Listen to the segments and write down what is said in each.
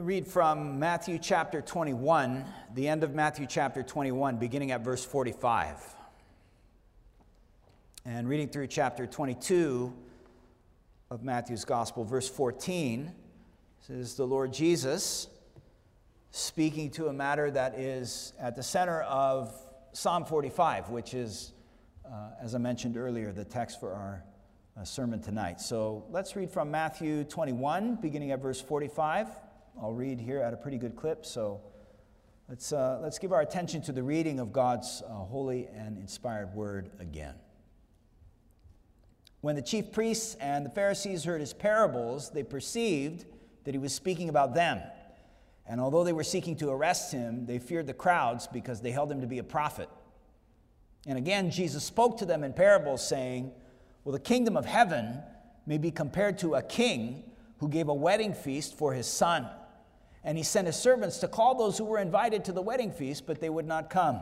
Going to read from Matthew chapter 21, the end of Matthew chapter 21, beginning at verse 45. And reading through chapter 22 of Matthew's Gospel, verse 14, says the Lord Jesus speaking to a matter that is at the center of Psalm 45, which is, uh, as I mentioned earlier, the text for our uh, sermon tonight. So let's read from Matthew 21, beginning at verse 45. I'll read here at a pretty good clip, so let's, uh, let's give our attention to the reading of God's uh, holy and inspired word again. When the chief priests and the Pharisees heard his parables, they perceived that he was speaking about them. And although they were seeking to arrest him, they feared the crowds because they held him to be a prophet. And again, Jesus spoke to them in parables, saying, Well, the kingdom of heaven may be compared to a king who gave a wedding feast for his son. And he sent his servants to call those who were invited to the wedding feast, but they would not come.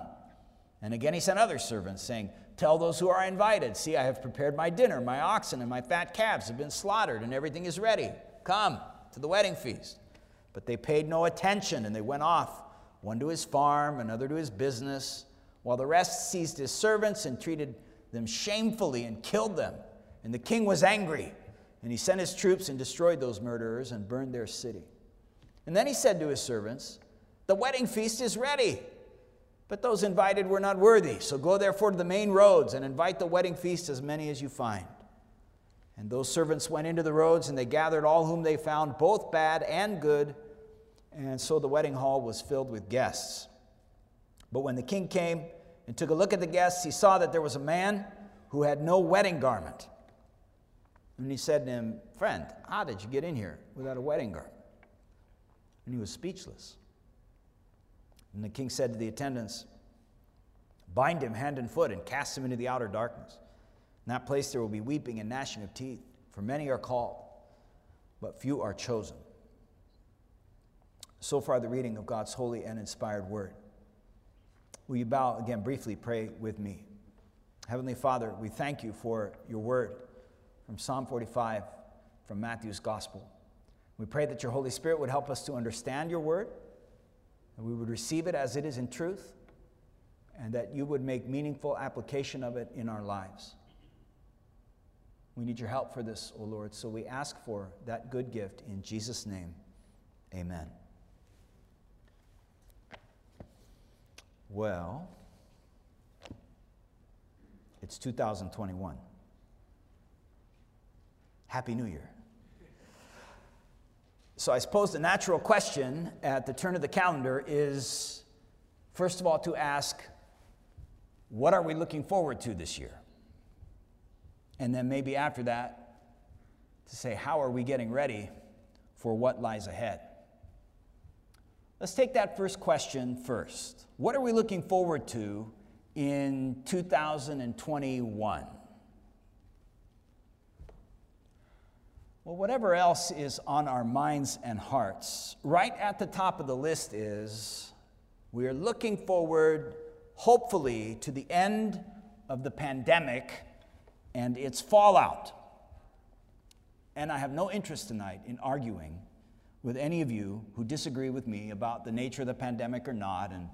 And again, he sent other servants, saying, Tell those who are invited, See, I have prepared my dinner. My oxen and my fat calves have been slaughtered, and everything is ready. Come to the wedding feast. But they paid no attention, and they went off, one to his farm, another to his business, while the rest seized his servants and treated them shamefully and killed them. And the king was angry, and he sent his troops and destroyed those murderers and burned their city. And then he said to his servants, The wedding feast is ready, but those invited were not worthy. So go therefore to the main roads and invite the wedding feast as many as you find. And those servants went into the roads, and they gathered all whom they found, both bad and good. And so the wedding hall was filled with guests. But when the king came and took a look at the guests, he saw that there was a man who had no wedding garment. And he said to him, Friend, how did you get in here without a wedding garment? And he was speechless. And the king said to the attendants, Bind him hand and foot and cast him into the outer darkness. In that place there will be weeping and gnashing of teeth, for many are called, but few are chosen. So far, the reading of God's holy and inspired word. Will you bow again briefly, pray with me? Heavenly Father, we thank you for your word from Psalm 45, from Matthew's Gospel. We pray that your Holy Spirit would help us to understand your word, and we would receive it as it is in truth, and that you would make meaningful application of it in our lives. We need your help for this, O Lord, so we ask for that good gift in Jesus' name. Amen. Well, it's 2021. Happy New Year. So I suppose the natural question at the turn of the calendar is first of all to ask, what are we looking forward to this year? And then maybe after that, to say, how are we getting ready for what lies ahead? Let's take that first question first. What are we looking forward to in 2021? Well, whatever else is on our minds and hearts, right at the top of the list is we are looking forward, hopefully, to the end of the pandemic and its fallout. And I have no interest tonight in arguing with any of you who disagree with me about the nature of the pandemic or not, and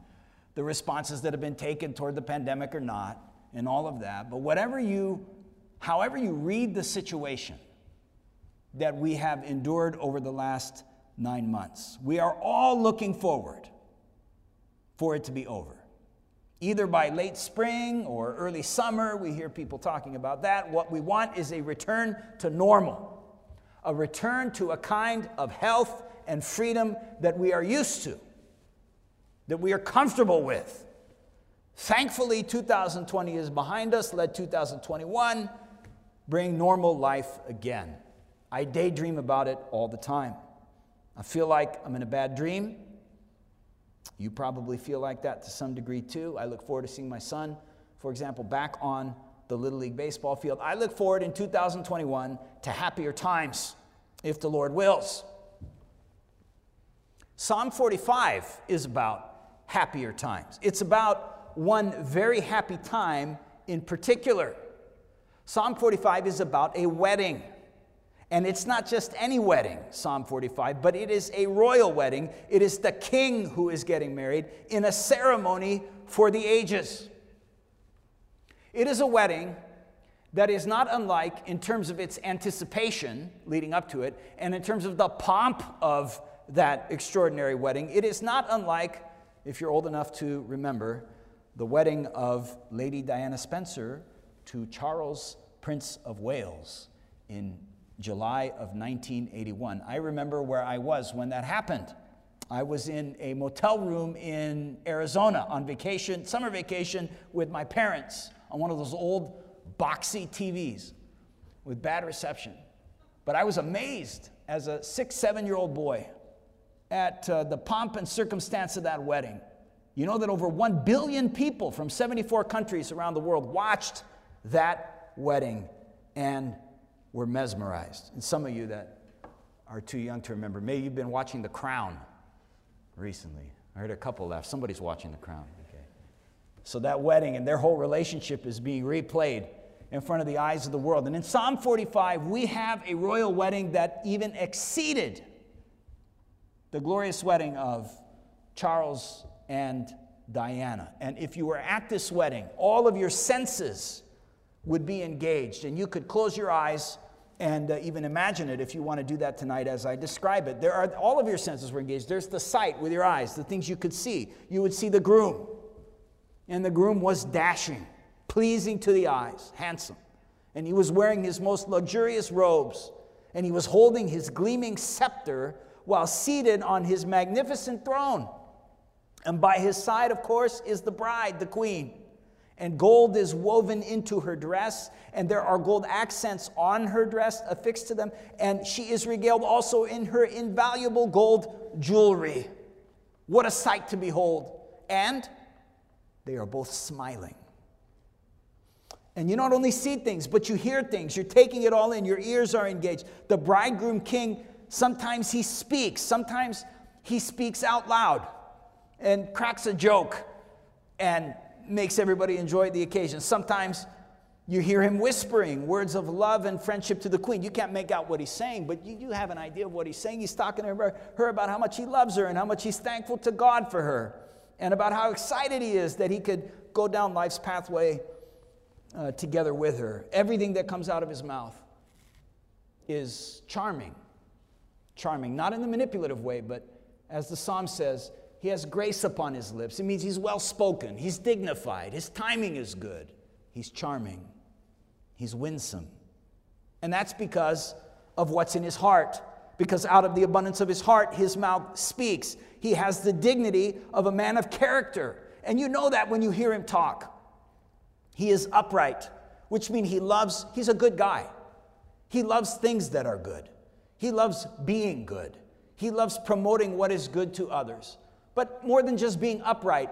the responses that have been taken toward the pandemic or not, and all of that. But whatever you, however you read the situation, that we have endured over the last nine months. We are all looking forward for it to be over. Either by late spring or early summer, we hear people talking about that. What we want is a return to normal, a return to a kind of health and freedom that we are used to, that we are comfortable with. Thankfully, 2020 is behind us. Let 2021 bring normal life again. I daydream about it all the time. I feel like I'm in a bad dream. You probably feel like that to some degree too. I look forward to seeing my son, for example, back on the Little League baseball field. I look forward in 2021 to happier times, if the Lord wills. Psalm 45 is about happier times. It's about one very happy time in particular. Psalm 45 is about a wedding. And it's not just any wedding, Psalm 45, but it is a royal wedding. It is the king who is getting married in a ceremony for the ages. It is a wedding that is not unlike, in terms of its anticipation leading up to it, and in terms of the pomp of that extraordinary wedding, it is not unlike, if you're old enough to remember, the wedding of Lady Diana Spencer to Charles, Prince of Wales, in July of 1981. I remember where I was when that happened. I was in a motel room in Arizona on vacation, summer vacation, with my parents on one of those old boxy TVs with bad reception. But I was amazed as a six, seven year old boy at uh, the pomp and circumstance of that wedding. You know that over 1 billion people from 74 countries around the world watched that wedding and were mesmerized. And some of you that are too young to remember, maybe you've been watching The Crown recently. I heard a couple laugh. Somebody's watching The Crown. Okay. So that wedding and their whole relationship is being replayed in front of the eyes of the world. And in Psalm 45, we have a royal wedding that even exceeded the glorious wedding of Charles and Diana. And if you were at this wedding, all of your senses would be engaged, and you could close your eyes and uh, even imagine it if you want to do that tonight as I describe it. There are all of your senses were engaged. There's the sight with your eyes, the things you could see. You would see the groom and the groom was dashing, pleasing to the eyes, handsome. And he was wearing his most luxurious robes, and he was holding his gleaming scepter while seated on his magnificent throne. And by his side, of course, is the bride, the queen. And gold is woven into her dress, and there are gold accents on her dress affixed to them. And she is regaled also in her invaluable gold jewelry. What a sight to behold! And they are both smiling. And you not only see things, but you hear things. You're taking it all in. Your ears are engaged. The bridegroom king, sometimes he speaks, sometimes he speaks out loud and cracks a joke and makes everybody enjoy the occasion. Sometimes you hear him whispering words of love and friendship to the queen. You can't make out what he's saying, but you, you have an idea of what he's saying. He's talking to her, about how much he loves her and how much he's thankful to God for her and about how excited he is that he could go down life's pathway uh, together with her. Everything that comes out of his mouth is charming. Charming, not in the manipulative way, but as the psalm says, he has grace upon his lips. It means he's well spoken, he's dignified, his timing is good, he's charming, he's winsome. And that's because of what's in his heart because out of the abundance of his heart, his mouth speaks. He has the dignity of a man of character. And you know that when you hear him talk. He is upright, which means he loves, he's a good guy. He loves things that are good. He loves being good. He loves promoting what is good to others. But more than just being upright,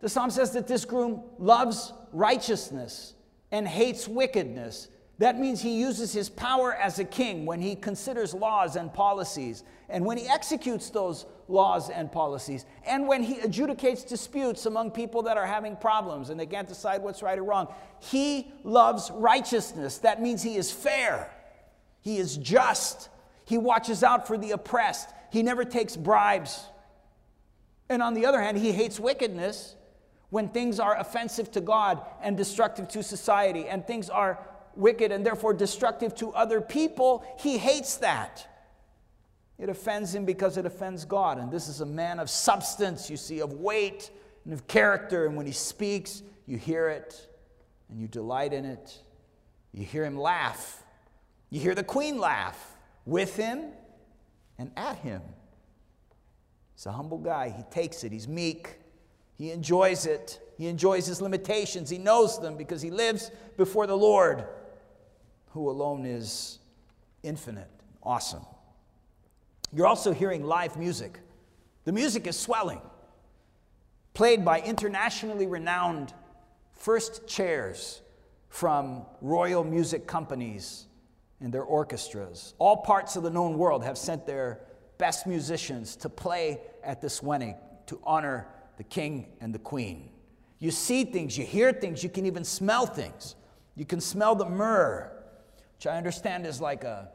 the psalm says that this groom loves righteousness and hates wickedness. That means he uses his power as a king when he considers laws and policies, and when he executes those laws and policies, and when he adjudicates disputes among people that are having problems and they can't decide what's right or wrong. He loves righteousness. That means he is fair, he is just, he watches out for the oppressed, he never takes bribes. And on the other hand, he hates wickedness when things are offensive to God and destructive to society, and things are wicked and therefore destructive to other people, he hates that. It offends him because it offends God. And this is a man of substance, you see, of weight and of character. And when he speaks, you hear it and you delight in it. You hear him laugh. You hear the queen laugh with him and at him. He's a humble guy. He takes it, he's meek, he enjoys it. He enjoys his limitations. He knows them because he lives before the Lord who alone is infinite, awesome. You're also hearing live music. The music is swelling, played by internationally renowned first chairs from royal music companies and their orchestras. All parts of the known world have sent their best musicians to play at this wedding to honor the king and the queen. You see things, you hear things, you can even smell things. You can smell the myrrh which I understand is like a,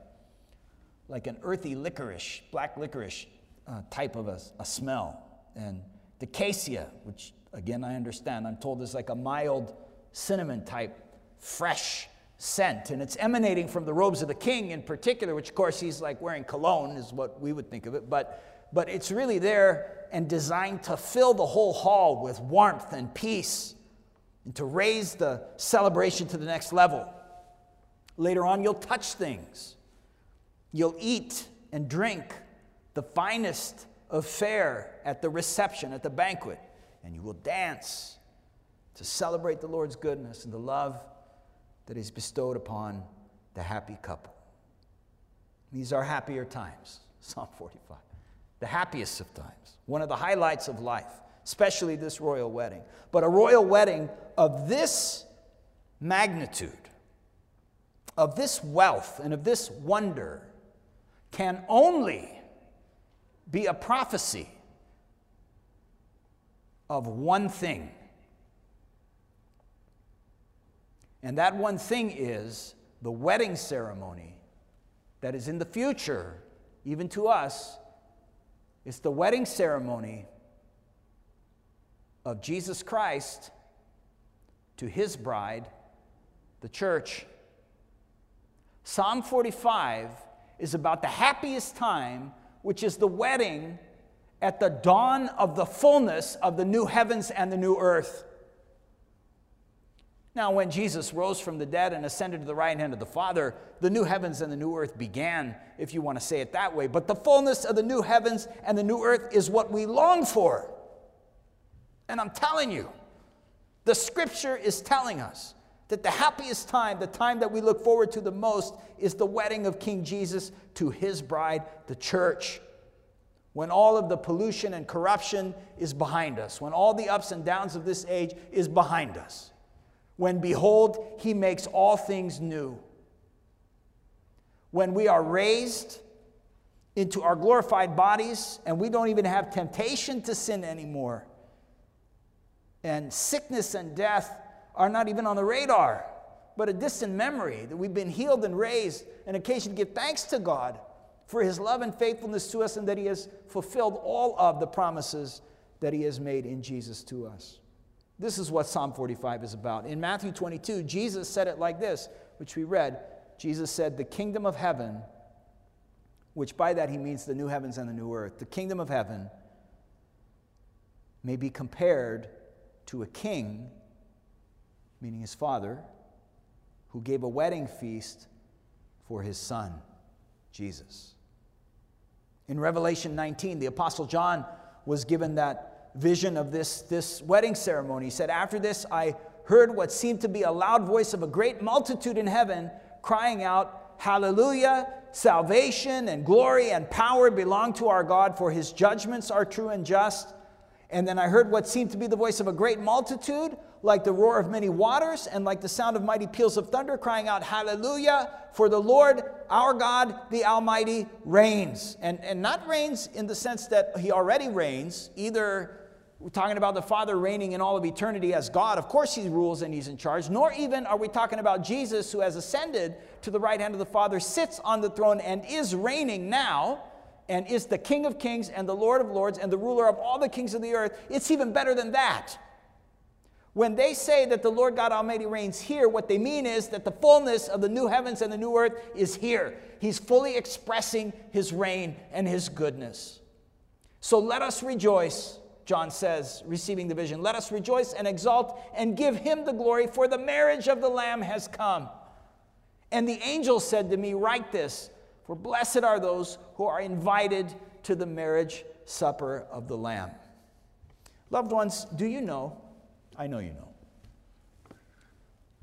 like an earthy licorice, black licorice uh, type of a, a smell. And the cassia, which again I understand, I'm told is like a mild cinnamon type, fresh scent. And it's emanating from the robes of the king in particular, which of course he's like wearing cologne, is what we would think of it. But, but it's really there and designed to fill the whole hall with warmth and peace and to raise the celebration to the next level. Later on, you'll touch things, you'll eat and drink the finest of fare at the reception, at the banquet, and you will dance to celebrate the Lord's goodness and the love that is bestowed upon the happy couple. These are happier times, Psalm 45. The happiest of times, one of the highlights of life, especially this royal wedding. But a royal wedding of this magnitude, of this wealth, and of this wonder can only be a prophecy of one thing And that one thing is the wedding ceremony that is in the future, even to us. It's the wedding ceremony of Jesus Christ to his bride, the church. Psalm 45 is about the happiest time, which is the wedding at the dawn of the fullness of the new heavens and the new earth. Now, when Jesus rose from the dead and ascended to the right hand of the Father, the new heavens and the new earth began, if you want to say it that way. But the fullness of the new heavens and the new earth is what we long for. And I'm telling you, the scripture is telling us that the happiest time, the time that we look forward to the most, is the wedding of King Jesus to his bride, the church. When all of the pollution and corruption is behind us, when all the ups and downs of this age is behind us when behold, he makes all things new. When we are raised into our glorified bodies and we don't even have temptation to sin anymore, and sickness and death are not even on the radar, but a distant memory that we've been healed and raised, an occasion to give thanks to God for his love and faithfulness to us, and that he has fulfilled all of the promises that he has made in Jesus to us. This is what Psalm 45 is about. In Matthew 22, Jesus said it like this, which we read. Jesus said, The kingdom of heaven, which by that he means the new heavens and the new earth, the kingdom of heaven may be compared to a king, meaning his father, who gave a wedding feast for his son, Jesus. In Revelation 19, the Apostle John was given that vision of this, this wedding ceremony. He said, After this, I heard what seemed to be a loud voice of a great multitude in heaven crying out, Hallelujah! Salvation and glory and power belong to our God, for his judgments are true and just. And then I heard what seemed to be the voice of a great multitude, like the roar of many waters, and like the sound of mighty peals of thunder, crying out, Hallelujah! For the Lord our God, the Almighty, reigns. And, and not reigns in the sense that he already reigns, either we're talking about the Father reigning in all of eternity as God. Of course, He rules and He's in charge. Nor even are we talking about Jesus, who has ascended to the right hand of the Father, sits on the throne, and is reigning now, and is the King of kings and the Lord of lords and the ruler of all the kings of the earth. It's even better than that. When they say that the Lord God Almighty reigns here, what they mean is that the fullness of the new heavens and the new earth is here. He's fully expressing His reign and His goodness. So let us rejoice John says, receiving the vision, let us rejoice and exult and give him the glory, for the marriage of the Lamb has come. And the angel said to me, Write this, for blessed are those who are invited to the marriage supper of the Lamb. Loved ones, do you know? I know you know.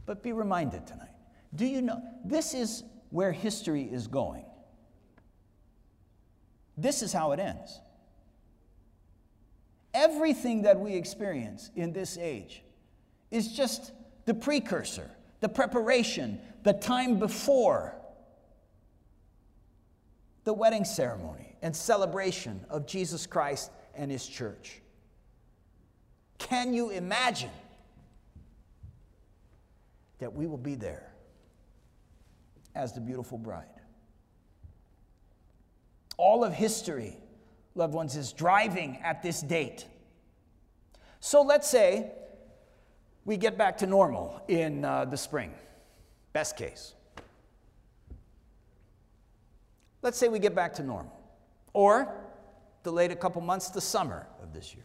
But be reminded tonight. Do you know? This is where history is going. This is how it ends. Everything that we experience in this age is just the precursor, the preparation, the time before the wedding ceremony and celebration of Jesus Christ and His church. Can you imagine that we will be there as the beautiful bride? All of history, loved ones, is driving at this date. So let's say we get back to normal in uh, the spring, best case. Let's say we get back to normal, or delayed a couple months to summer of this year.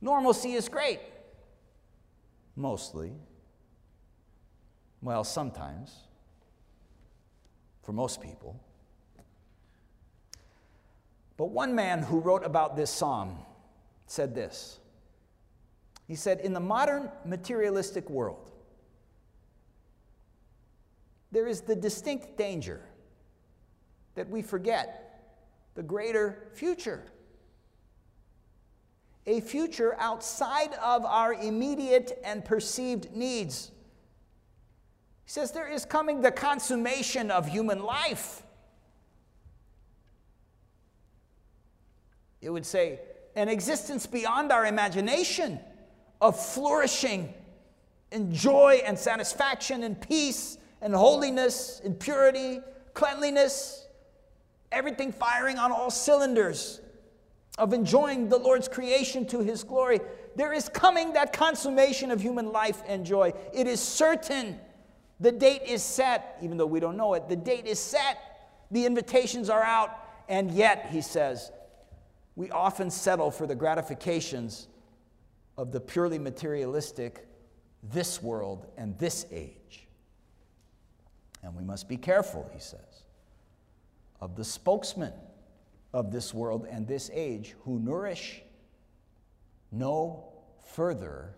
Normalcy is great, mostly. Well, sometimes, for most people. But one man who wrote about this psalm said this. He said, In the modern materialistic world, there is the distinct danger that we forget the greater future. A future outside of our immediate and perceived needs. He says, There is coming the consummation of human life. It would say, an existence beyond our imagination of flourishing and joy and satisfaction and peace and holiness and purity, cleanliness, everything firing on all cylinders, of enjoying the Lord's creation to his glory. There is coming that consummation of human life and joy. It is certain. The date is set, even though we don't know it. The date is set. The invitations are out. And yet, he says, we often settle for the gratifications of the purely materialistic this world and this age. And we must be careful, he says, of the spokesmen of this world and this age who nourish no further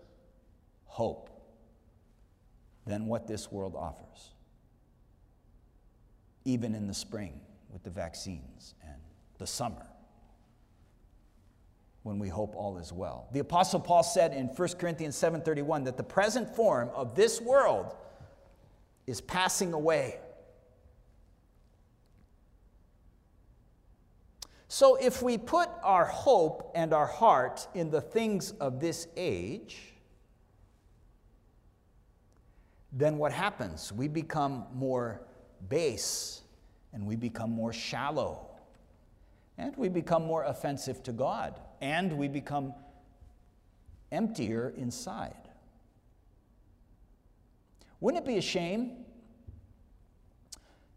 hope than what this world offers, even in the spring with the vaccines and the summer when we hope all is well. The apostle Paul said in 1 Corinthians 7:31 that the present form of this world is passing away. So if we put our hope and our heart in the things of this age, then what happens? We become more base and we become more shallow and we become more offensive to God and we become emptier inside. Wouldn't it be a shame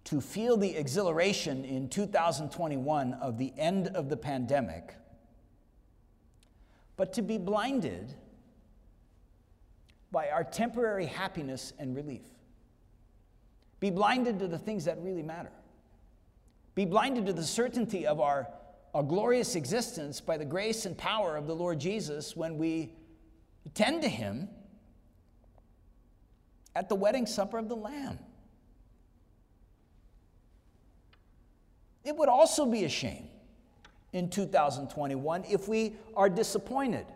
to feel the exhilaration in 2021 of the end of the pandemic, but to be blinded by our temporary happiness and relief? Be blinded to the things that really matter. Be blinded to the certainty of our a glorious existence by the grace and power of the Lord Jesus when we attend to Him at the wedding supper of the Lamb. It would also be a shame in 2021 if we are disappointed.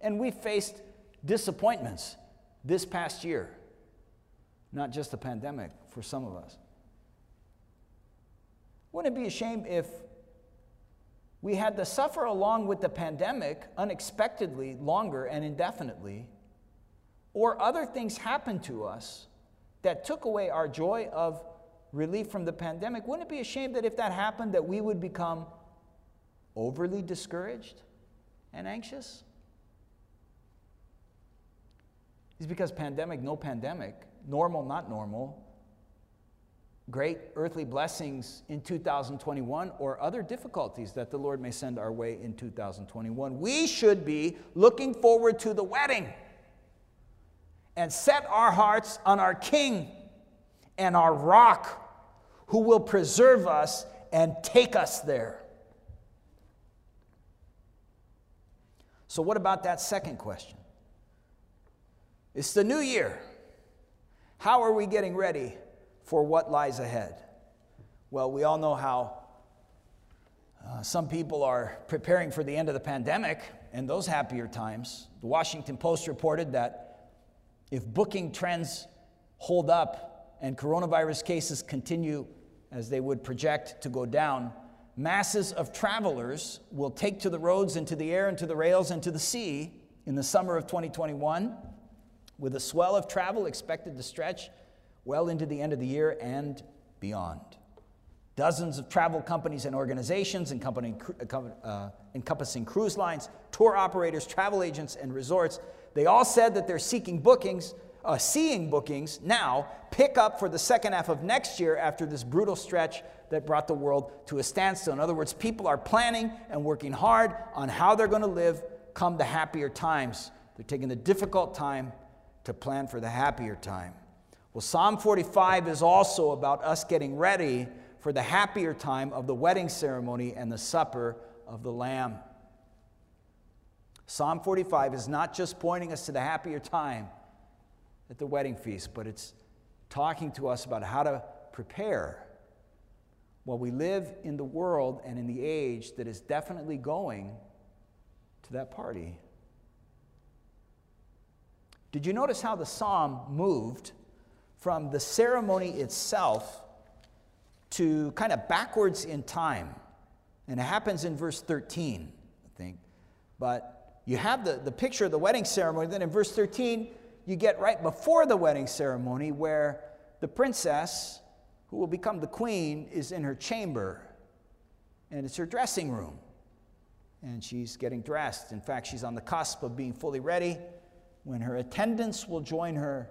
And we faced disappointments this past year, not just the pandemic for some of us. Wouldn't it be a shame if we had to suffer along with the pandemic unexpectedly, longer, and indefinitely, or other things happened to us that took away our joy of relief from the pandemic. Wouldn't it be a shame that if that happened, that we would become overly discouraged and anxious? It's because pandemic, no pandemic, normal, not normal, great earthly blessings in 2021 or other difficulties that the Lord may send our way in 2021. We should be looking forward to the wedding and set our hearts on our King and our rock who will preserve us and take us there. So, what about that second question? It's the new year. How are we getting ready for what lies ahead. Well, we all know how uh, some people are preparing for the end of the pandemic and those happier times. The Washington Post reported that if booking trends hold up and coronavirus cases continue as they would project to go down, masses of travelers will take to the roads and to the air and to the rails and to the sea in the summer of 2021, with a swell of travel expected to stretch well into the end of the year and beyond. Dozens of travel companies and organizations uh, encompassing cruise lines, tour operators, travel agents, and resorts, they all said that they're seeking bookings, uh, seeing bookings now pick up for the second half of next year after this brutal stretch that brought the world to a standstill. In other words, people are planning and working hard on how they're going to live come the happier times. They're taking the difficult time to plan for the happier time. Well, Psalm 45 is also about us getting ready for the happier time of the wedding ceremony and the supper of the Lamb. Psalm 45 is not just pointing us to the happier time at the wedding feast, but it's talking to us about how to prepare while we live in the world and in the age that is definitely going to that party. Did you notice how the psalm moved from the ceremony itself to kind of backwards in time? And it happens in verse 13, I think. But you have the, the picture of the wedding ceremony. Then in verse 13, you get right before the wedding ceremony where the princess, who will become the queen, is in her chamber. And it's her dressing room. And she's getting dressed. In fact, she's on the cusp of being fully ready when her attendants will join her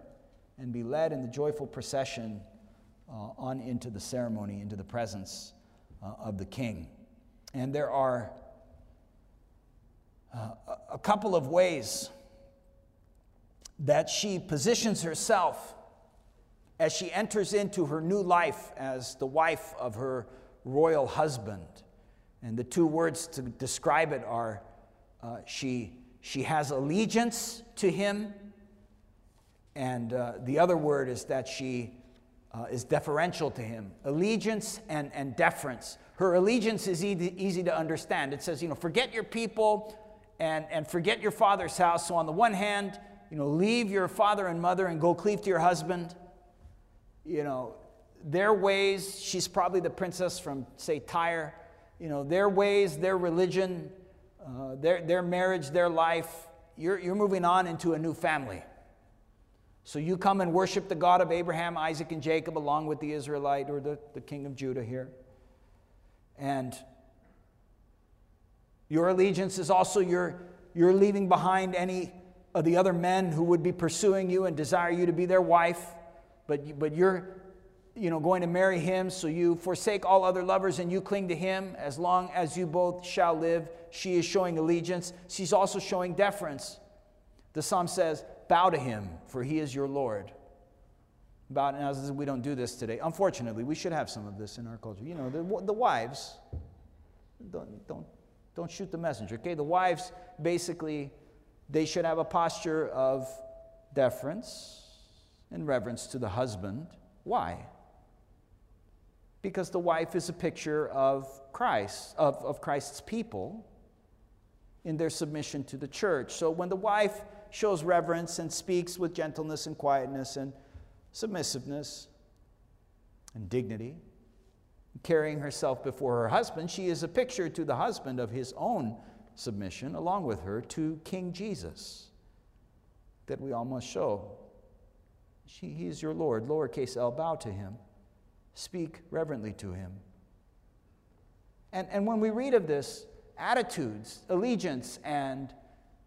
and be led in the joyful procession uh, on into the ceremony, into the presence uh, of the king. And there are uh, a couple of ways that she positions herself as she enters into her new life as the wife of her royal husband. And the two words to describe it are uh, she, she has allegiance to him, and uh, the other word is that she uh, is deferential to him. Allegiance and, and deference. Her allegiance is easy, easy to understand. It says, you know, forget your people and, and forget your father's house. So, on the one hand, you know, leave your father and mother and go cleave to your husband. You know, their ways, she's probably the princess from, say, Tyre. You know, their ways, their religion, uh, their, their marriage, their life, you're, you're moving on into a new family. So you come and worship the God of Abraham, Isaac, and Jacob along with the Israelite or the, the king of Judah here. And your allegiance is also your, you're leaving behind any of the other men who would be pursuing you and desire you to be their wife, but, but you're you know, going to marry him, so you forsake all other lovers and you cling to him as long as you both shall live. She is showing allegiance. She's also showing deference. The psalm says, Bow to him, for he is your Lord. Bow, now, we don't do this today. Unfortunately, we should have some of this in our culture. You know, the, the wives, don't, don't, don't shoot the messenger, okay? The wives, basically, they should have a posture of deference and reverence to the husband. Why? Because the wife is a picture of Christ, of, of Christ's people in their submission to the church. So when the wife shows reverence and speaks with gentleness and quietness and submissiveness and dignity, carrying herself before her husband, she is a picture to the husband of his own submission, along with her, to King Jesus that we all must show. She, he is your Lord. Lowercase l, bow to him. Speak reverently to him. And, and when we read of this, attitudes, allegiance, and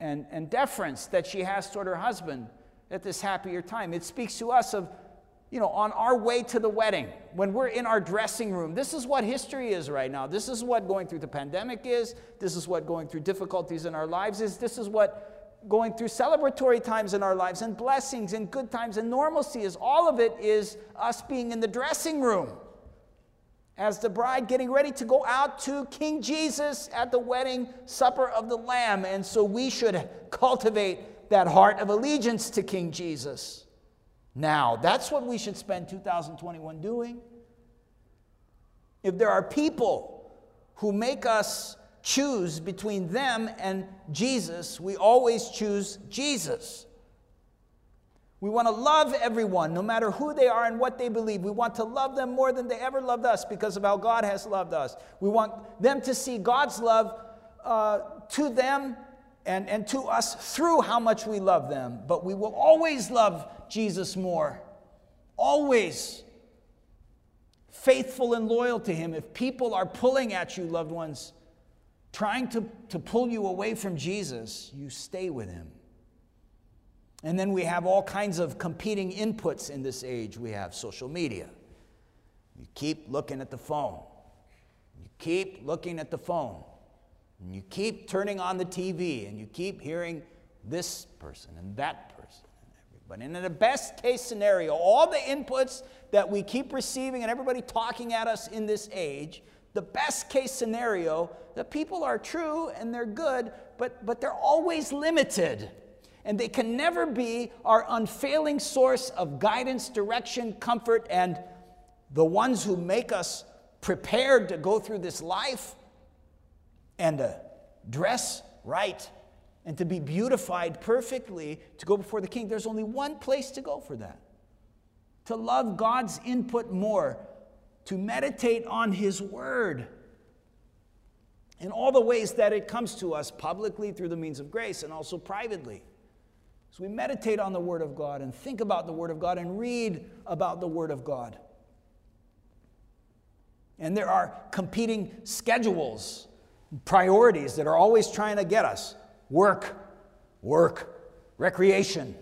and, and deference that she has toward her husband at this happier time. It speaks to us of, you know, on our way to the wedding, when we're in our dressing room. This is what history is right now. This is what going through the pandemic is. This is what going through difficulties in our lives is. This is what going through celebratory times in our lives and blessings and good times and normalcy is. All of it is us being in the dressing room as the bride getting ready to go out to King Jesus at the wedding supper of the Lamb. And so we should cultivate that heart of allegiance to King Jesus. Now, that's what we should spend 2021 doing. If there are people who make us choose between them and Jesus, we always choose Jesus. We want to love everyone, no matter who they are and what they believe. We want to love them more than they ever loved us because of how God has loved us. We want them to see God's love uh, to them and, and to us through how much we love them. But we will always love Jesus more. Always. faithful and loyal to Him. If people are pulling at you, loved ones, trying to, to pull you away from Jesus, you stay with Him. And then we have all kinds of competing inputs in this age. We have social media. You keep looking at the phone. You keep looking at the phone. And you keep turning on the TV and you keep hearing this person and that person and everybody. And in the best case scenario, all the inputs that we keep receiving and everybody talking at us in this age, the best case scenario, the people are true and they're good, but, but they're always limited. And they can never be our unfailing source of guidance, direction, comfort, and the ones who make us prepared to go through this life and to dress right and to be beautified perfectly to go before the king. There's only one place to go for that to love God's input more, to meditate on His Word in all the ways that it comes to us publicly through the means of grace and also privately. So we meditate on the Word of God and think about the Word of God and read about the Word of God. And there are competing schedules, priorities that are always trying to get us work, work, recreation.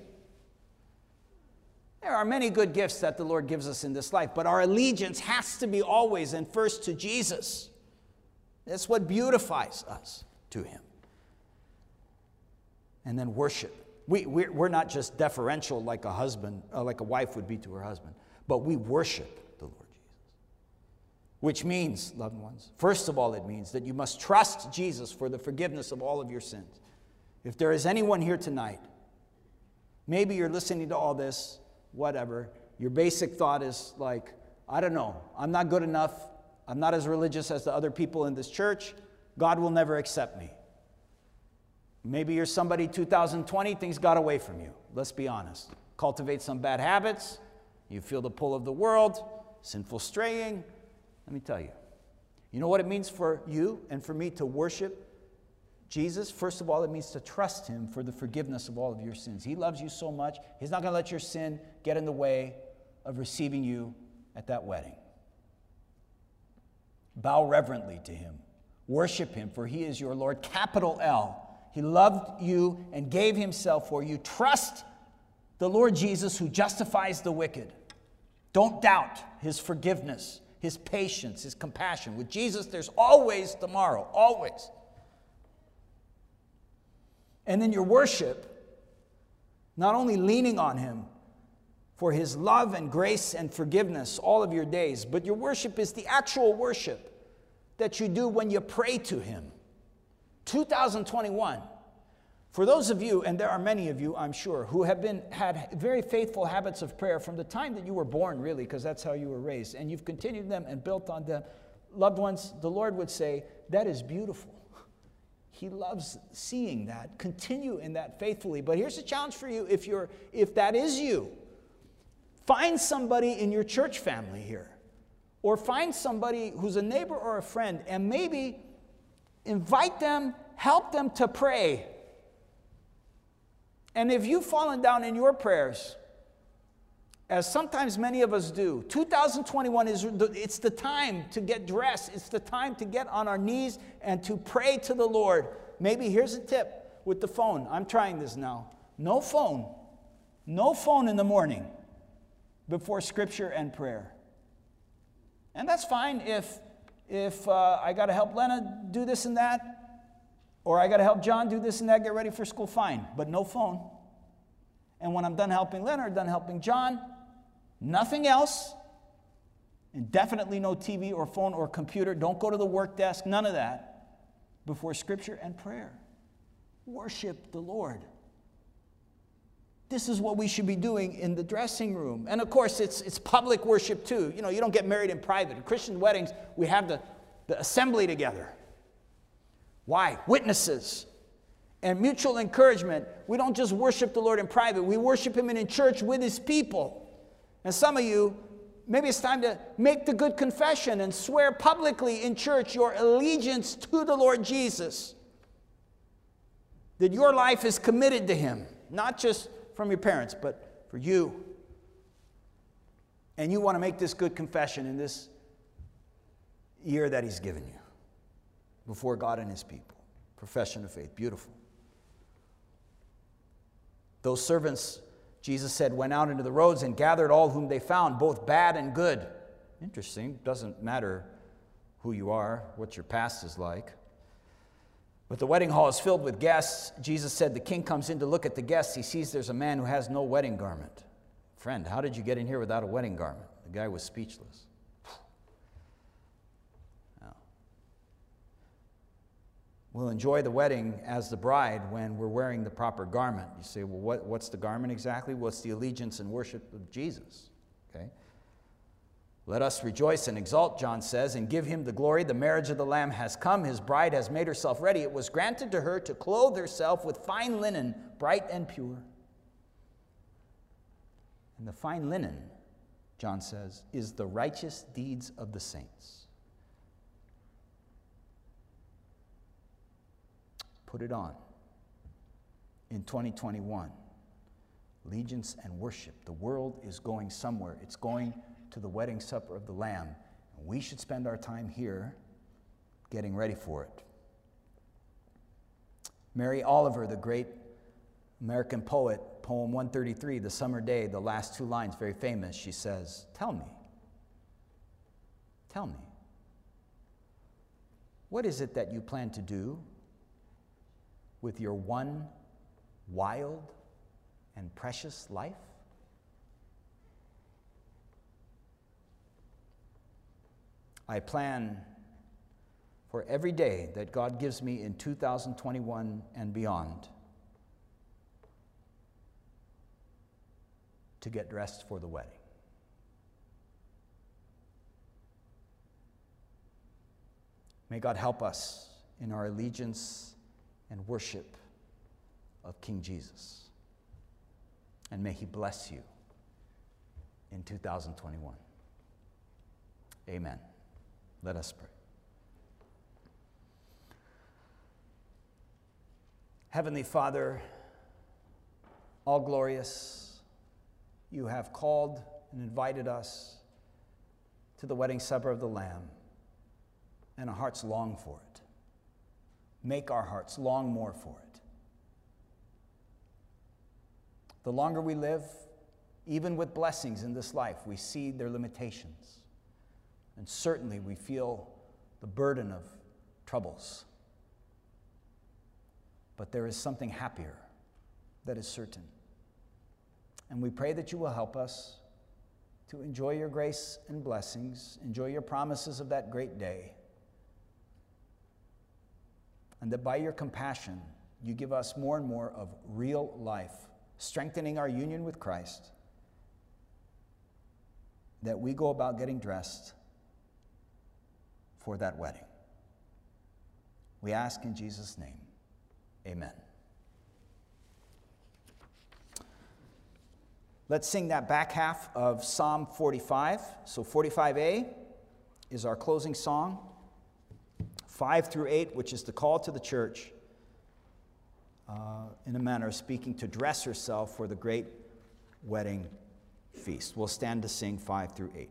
There are many good gifts that the Lord gives us in this life, but our allegiance has to be always and first to Jesus. That's what beautifies us to Him. And then worship. We, we're, not just deferential like a husband, uh, like a wife would be to her husband, but we worship the Lord Jesus, which means, loved ones, first of all, it means that you must trust Jesus for the forgiveness of all of your sins. If there is anyone here tonight, maybe you're listening to all this, whatever, your basic thought is like, I don't know, I'm not good enough, I'm not as religious as the other people in this church, God will never accept me. Maybe you're somebody 2020, things got away from you. Let's be honest. Cultivate some bad habits, you feel the pull of the world, sinful straying, let me tell you. You know what it means for you and for me to worship Jesus? First of all, it means to trust Him for the forgiveness of all of your sins. He loves you so much, He's not going to let your sin get in the way of receiving you at that wedding. Bow reverently to Him. Worship Him, for He is your Lord, capital L. He loved you and gave Himself for you. Trust the Lord Jesus who justifies the wicked. Don't doubt His forgiveness his patience, his compassion. With Jesus, there's always tomorrow, always. And then your worship, not only leaning on him for his love and grace and forgiveness all of your days, but your worship is the actual worship that you do when you pray to him. 2021 for those of you, and there are many of you, I'm sure, who have been had very faithful habits of prayer from the time that you were born, really, because that's how you were raised, and you've continued them and built on them, loved ones, the Lord would say, that is beautiful. He loves seeing that. Continue in that faithfully. But here's a challenge for you if you're if that is you. Find somebody in your church family here. Or find somebody who's a neighbor or a friend and maybe invite them, help them to pray and if you've fallen down in your prayers, as sometimes many of us do, 2021 is the, it's the time to get dressed. It's the time to get on our knees and to pray to the Lord. Maybe here's a tip with the phone. I'm trying this now. No phone. No phone in the morning before scripture and prayer. And that's fine if if uh, I got to help Lena do this and that, or I got to help John do this and that, get ready for school, fine, but no phone. And when I'm done helping Leonard, done helping John, nothing else. And definitely no TV or phone or computer. Don't go to the work desk, none of that before scripture and prayer. Worship the Lord. This is what we should be doing in the dressing room. And of course, it's, it's public worship too. You know, you don't get married in private. In Christian weddings, we have the, the assembly together. Why? Witnesses and mutual encouragement. We don't just worship the Lord in private, we worship Him in church with His people. And some of you, maybe it's time to make the good confession and swear publicly in church your allegiance to the Lord Jesus. That your life is committed to Him, not just from your parents, but for you. And you want to make this good confession in this year that He's given you before God and His people. Profession of faith. Beautiful. Those servants, Jesus said, went out into the roads and gathered all whom they found, both bad and good. Interesting. Doesn't matter who you are, what your past is like. But the wedding hall is filled with guests. Jesus said, The king comes in to look at the guests. He sees there's a man who has no wedding garment. Friend, how did you get in here without a wedding garment? The guy was speechless. We'll enjoy the wedding as the bride when we're wearing the proper garment. You say, well, what, what's the garment exactly? What's the allegiance and worship of Jesus? Okay. Let us rejoice and exult, John says, and give him the glory. The marriage of the Lamb has come. His bride has made herself ready. It was granted to her to clothe herself with fine linen, bright and pure. And the fine linen, John says, is the righteous deeds of the saints. Put it on in 2021. Allegiance and worship. The world is going somewhere. It's going to the wedding supper of the Lamb. And we should spend our time here getting ready for it. Mary Oliver, the great American poet, poem 133, The Summer Day, the last two lines, very famous. She says, Tell me, tell me, what is it that you plan to do with your one wild and precious life? I plan for every day that God gives me in 2021 and beyond to get dressed for the wedding. May God help us in our allegiance and worship of King Jesus. And may He bless you in 2021. Amen. Let us pray. Heavenly Father, all glorious, you have called and invited us to the wedding supper of the Lamb, and our hearts long for it. Make our hearts long more for it. The longer we live, even with blessings in this life, we see their limitations. And certainly we feel the burden of troubles. But there is something happier that is certain. And we pray that you will help us to enjoy your grace and blessings, enjoy your promises of that great day, and that by your compassion, you give us more and more of real life, strengthening our union with Christ, that we go about getting dressed for that wedding. We ask in Jesus' name, amen. Let's sing that back half of Psalm 45. So, 45a is our closing song. 5 through 8, which is the call to the church, uh, in a manner of speaking, to dress herself for the great wedding feast. We'll stand to sing 5 through 8.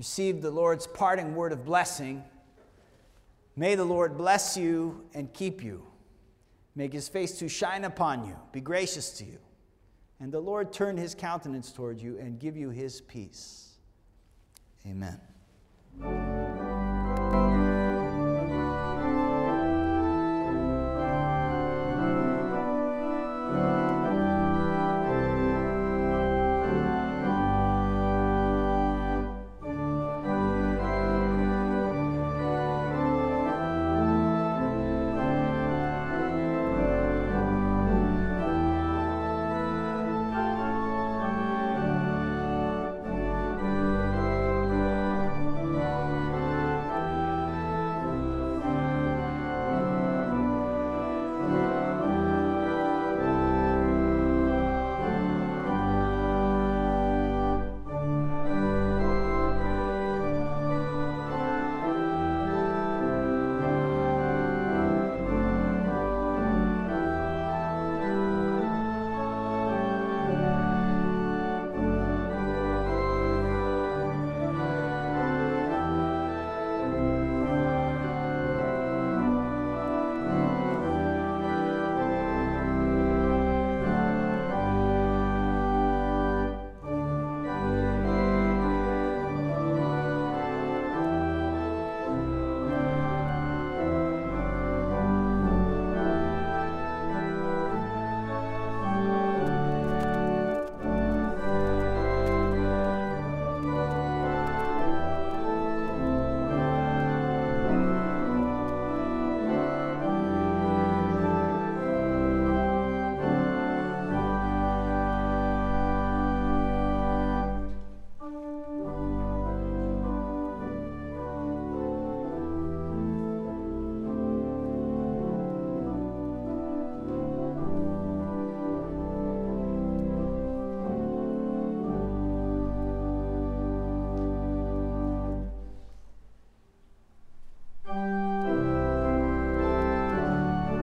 Receive the Lord's parting word of blessing. May the Lord bless you and keep you, make his face to shine upon you, be gracious to you, and the Lord turn his countenance toward you and give you his peace. Amen.